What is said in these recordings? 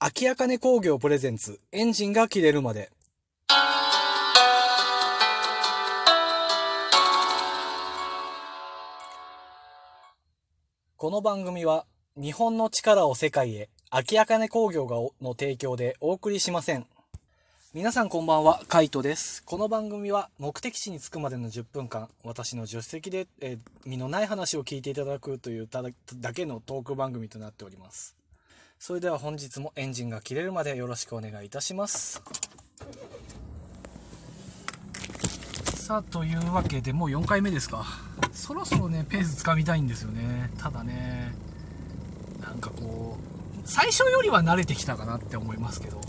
秋あかね工業プレゼンツ、エンジンが切れるまで。この番組は、日本の力を世界へ、秋あかね工業がの提供でお送りしません。皆さんこんばんは、カイトです。この番組は目的地に着くまでの10分間、私の助手席で、え身のない話を聞いていただくというただだけのトーク番組となっております。それでは本日もエンジンが切れるまでよろしくお願いいたします。さあ、というわけでもう4回目ですか。そろそろね、ペースつかみたいんですよね。ただね、なんかこう、最初よりは慣れてきたかなって思いますけど、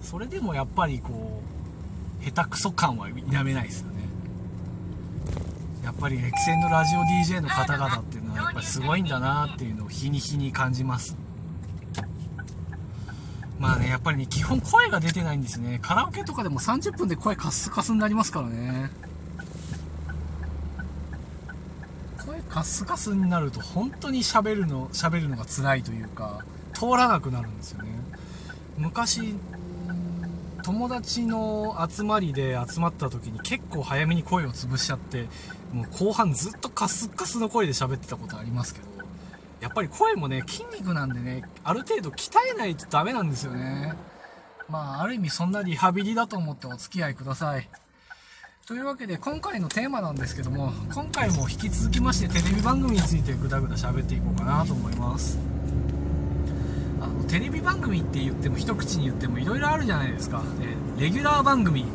それでもやっぱりこう、下手くそ感は否めないですよね。やっぱりエクセンのラジオ DJ の方々っていうのはやっぱりすごいんだなっていうのを日に日に感じます。まあね、やっぱりね、基本声が出てないんですね。カラオケとかでも30分で声カスカスになりますからね。声カスカスになると本当に喋るの、喋るのが辛いというか、通らなくなるんですよね。昔、友達の集まりで集まった時に結構早めに声を潰しちゃって、もう後半ずっとカスカスの声で喋ってたことありますけど、やっぱり声もね、筋肉なんでね、ある程度鍛えないとダメなんですよね。まあ、ある意味そんなリハビリだと思ってお付き合いください。というわけで、今回のテーマなんですけども、今回も引き続きましてテレビ番組についてぐだぐだ喋っていこうかなと思います。あの、テレビ番組って言っても一口に言っても色々あるじゃないですか。えレギュラー番組、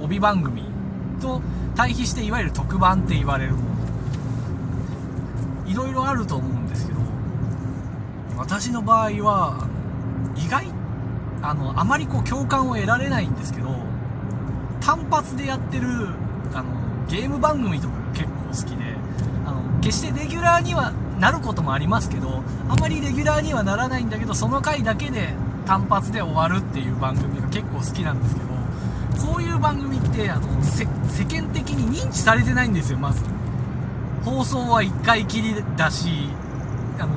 帯番組と対比していわゆる特番って言われるもの。いろいろあると思うんですけど、私の場合は、意外、あの、あまりこう共感を得られないんですけど、単発でやってる、あの、ゲーム番組とかが結構好きで、あの、決してレギュラーにはなることもありますけど、あまりレギュラーにはならないんだけど、その回だけで単発で終わるっていう番組が結構好きなんですけど、こういう番組って、あの、世間的に認知されてないんですよ、まず。放送は1回きりだし、あの、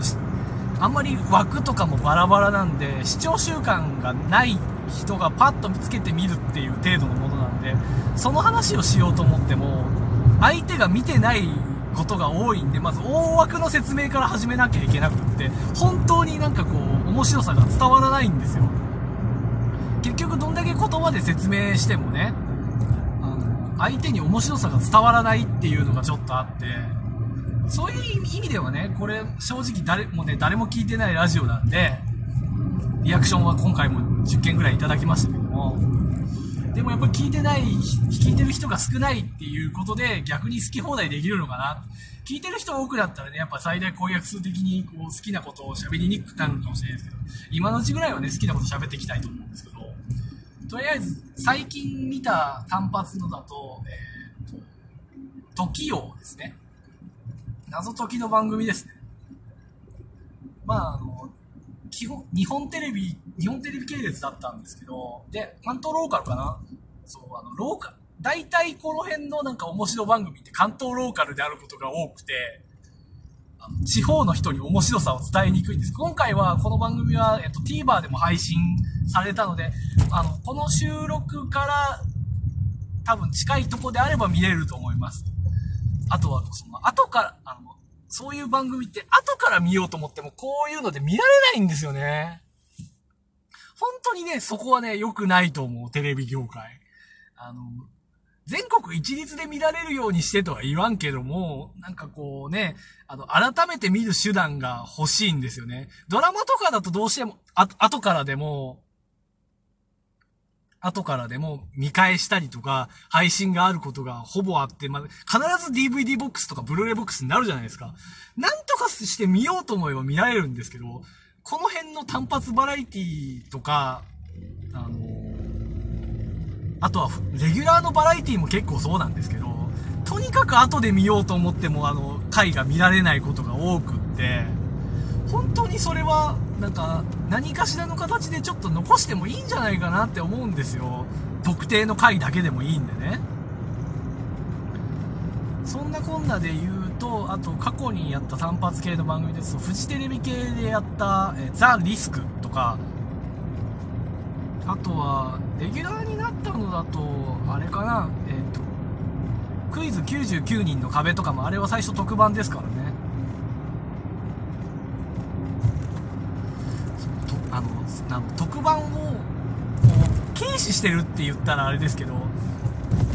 あんまり枠とかもバラバラなんで、視聴習慣がない人がパッと見つけて見るっていう程度のものなんで、その話をしようと思っても、相手が見てないことが多いんで、まず大枠の説明から始めなきゃいけなくって、本当になんかこう、面白さが伝わらないんですよ。結局どんだけ言葉で説明してもね、相手に面白さが伝わらないっていうのがちょっとあって、そういう意味ではね、これ正直誰もね、誰も聞いてないラジオなんで、リアクションは今回も10件ぐらいいただきましたけども、でもやっぱり聞いてない、聞いてる人が少ないっていうことで逆に好き放題できるのかな。聞いてる人多くなったらね、やっぱ最大公約数的にこう好きなことを喋りにくくなるかもしれないですけど、今のうちぐらいはね、好きなこと喋っていきたいと思うんですけど、とりあえず最近見た単発のだと、えー、時王ですね。謎解きの番組ですね。まあ、あの、基本、日本テレビ、日本テレビ系列だったんですけど、で、関東ローカルかなそう、あの、ローカル、大体この辺のなんか面白番組って関東ローカルであることが多くて、地方の人に面白さを伝えにくいんです。今回はこの番組は、えっと、TVer でも配信されたので、あの、この収録から多分近いとこであれば見れると思います。あとは、その、後から、あの、そういう番組って後から見ようと思ってもこういうので見られないんですよね。本当にね、そこはね、良くないと思う、テレビ業界。あの、全国一律で見られるようにしてとは言わんけども、なんかこうね、あの、改めて見る手段が欲しいんですよね。ドラマとかだとどうしても、あ、後からでも、後からでも見返したりとか、配信があることがほぼあって、まあ、必ず DVD ボックスとかブルーレイボックスになるじゃないですか。なんとかして見ようと思えば見られるんですけど、この辺の単発バラエティとか、あのあとは、レギュラーのバラエティも結構そうなんですけど、とにかく後で見ようと思っても、あの、回が見られないことが多くって、本当にそれは、なんか、何かしらの形でちょっと残してもいいんじゃないかなって思うんですよ。特定の回だけでもいいんでね。そんなこんなで言うとあと過去にやった単発系の番組ですとフジテレビ系でやった「えザ・リスク」とかあとはレギュラーになったのだとあれかなえっ、とクイズ99人の壁とかもあれは最初特番ですからねそうとあの特番をこう軽視してるって言ったらあれですけど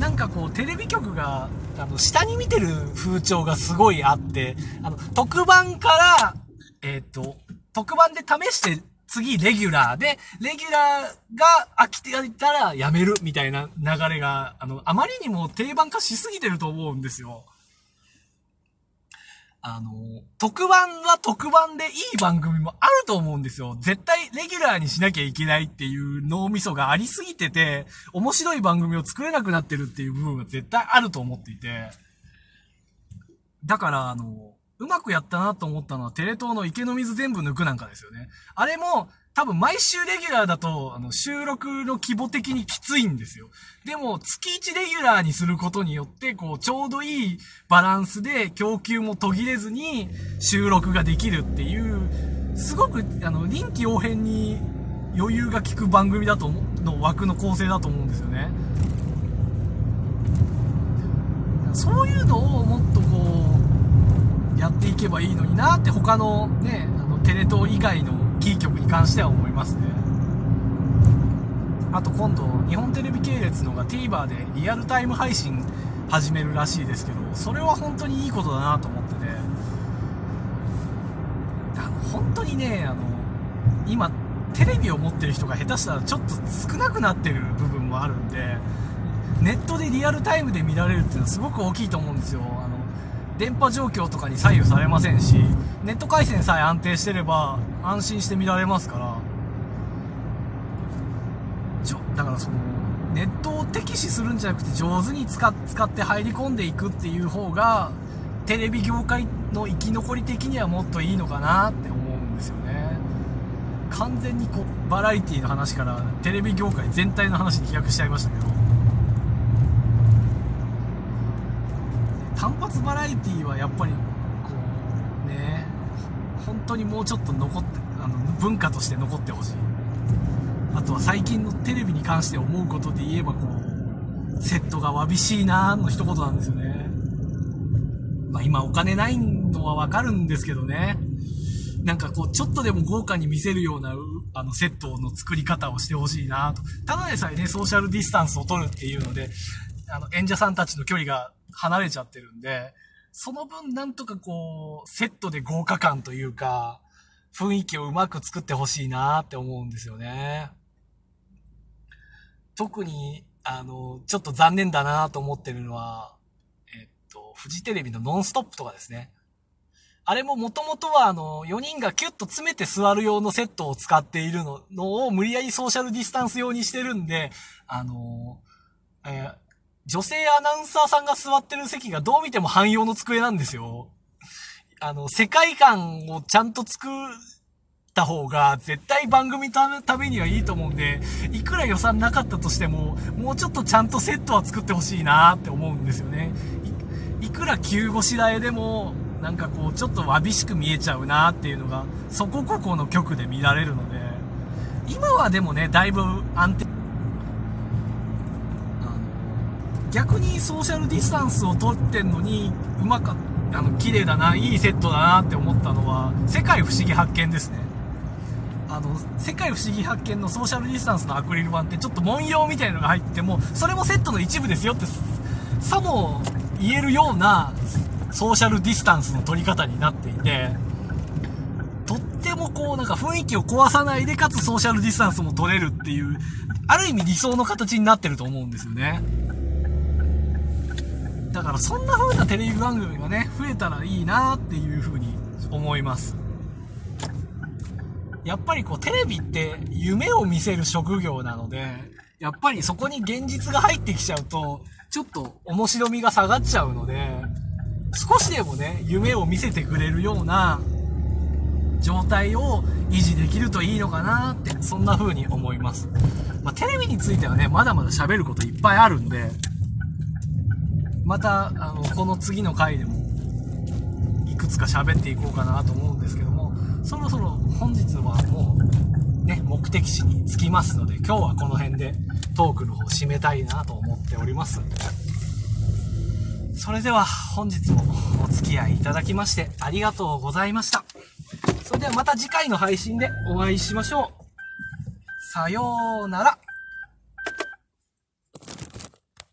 なんかこうテレビ局があの下に見てる風潮がすごいあってあの特番からえっ、と特番で試して次レギュラーで、レギュラーが飽きていたらやめるみたいな流れが、あの、あまりにも定番化しすぎてると思うんですよ。あの、特番は特番でいい番組もあると思うんですよ。絶対レギュラーにしなきゃいけないっていう脳みそがありすぎてて、面白い番組を作れなくなってるっていう部分が絶対あると思っていて。だから、あの、うまくやったなと思ったのはテレ東の池の水全部抜くなんかですよね。あれも多分毎週レギュラーだとあの収録の規模的にきついんですよ。でも月1レギュラーにすることによってこうちょうどいいバランスで供給も途切れずに収録ができるっていうすごくあの臨機応変に余裕が利く番組だと思うの枠の構成だと思うんですよね。そういうのをもっとこうやっていけばいいのになって他のね、あのテレ東以外のキー局に関しては思いますね。あと今度、日本テレビ系列のが TVer でリアルタイム配信始めるらしいですけど、それは本当にいいことだなと思ってね。あの、本当にね、あの、今、テレビを持ってる人が下手したらちょっと少なくなってる部分もあるんで、ネットでリアルタイムで見られるっていうのはすごく大きいと思うんですよ。あの電波状況とかに左右されませんし、ネット回線さえ安定してれば安心して見られますから、ちょ、だからその、ネットを敵視するんじゃなくて上手に使使って入り込んでいくっていう方が、テレビ業界の生き残り的にはもっといいのかなって思うんですよね。完全にこう、バラエティの話からテレビ業界全体の話に飛躍しちゃいましたけど、単発バラエティはやっぱりこうね本当にもうちょっと残ってあの文化として残ってほしい。あとは最近のテレビに関して思うことで言えばこうセットがわびしいなーの一言なんですよね。まあ今お金ないのはわかるんですけどね。なんかこう、ちょっとでも豪華に見せるような、あの、セットの作り方をしてほしいなと。ただでさえね、ソーシャルディスタンスを取るっていうので、あの、演者さんたちの距離が離れちゃってるんで、その分なんとかこう、セットで豪華感というか、雰囲気をうまく作ってほしいなって思うんですよね。特に、あの、ちょっと残念だなと思ってるのは、えっと、フジテレビのノンストップとかですね。あれももともとはあの、4人がキュッと詰めて座る用のセットを使っているのを無理やりソーシャルディスタンス用にしてるんで、あの、えー女性アナウンサーさんが座ってる席がどう見ても汎用の机なんですよ。あの、世界観をちゃんと作った方が絶対番組のためにはいいと思うんで、いくら予算なかったとしても、もうちょっとちゃんとセットは作ってほしいなって思うんですよね。いくら急ごしらえでも、なんかこう、ちょっとわびしく見えちゃうなっていうのが、そこここの局で見られるので、今はでもね、だいぶ安定、逆にソーシャルディスタンスを取ってんのに、うまかっあの、綺麗だな、いいセットだなって思ったのは、世界不思議発見ですね。あの、世界不思議発見のソーシャルディスタンスのアクリル板ってちょっと文様みたいなのが入っても、それもセットの一部ですよって、さも言えるようなソーシャルディスタンスの取り方になっていて、とってもこうなんか雰囲気を壊さないでかつソーシャルディスタンスも取れるっていう、ある意味理想の形になってると思うんですよね。だからそんな風なテレビ番組がね、増えたらいいなっていう風に思います。やっぱりこうテレビって夢を見せる職業なので、やっぱりそこに現実が入ってきちゃうと、ちょっと面白みが下がっちゃうので、少しでもね、夢を見せてくれるような状態を維持できるといいのかなって、そんな風に思います。まあ、テレビについてはね、まだまだ喋ることいっぱいあるんで、また、あの、この次の回でもい、くつか喋っていこうかなと思うんですけども、そろそろ本日はもう、ね、目的地に着きますので、今日はこの辺でトークの方締めたいなと思っております。それでは本日もお付き合いいただきましてありがとうございました。それではまた次回の配信でお会いしましょう。さようなら。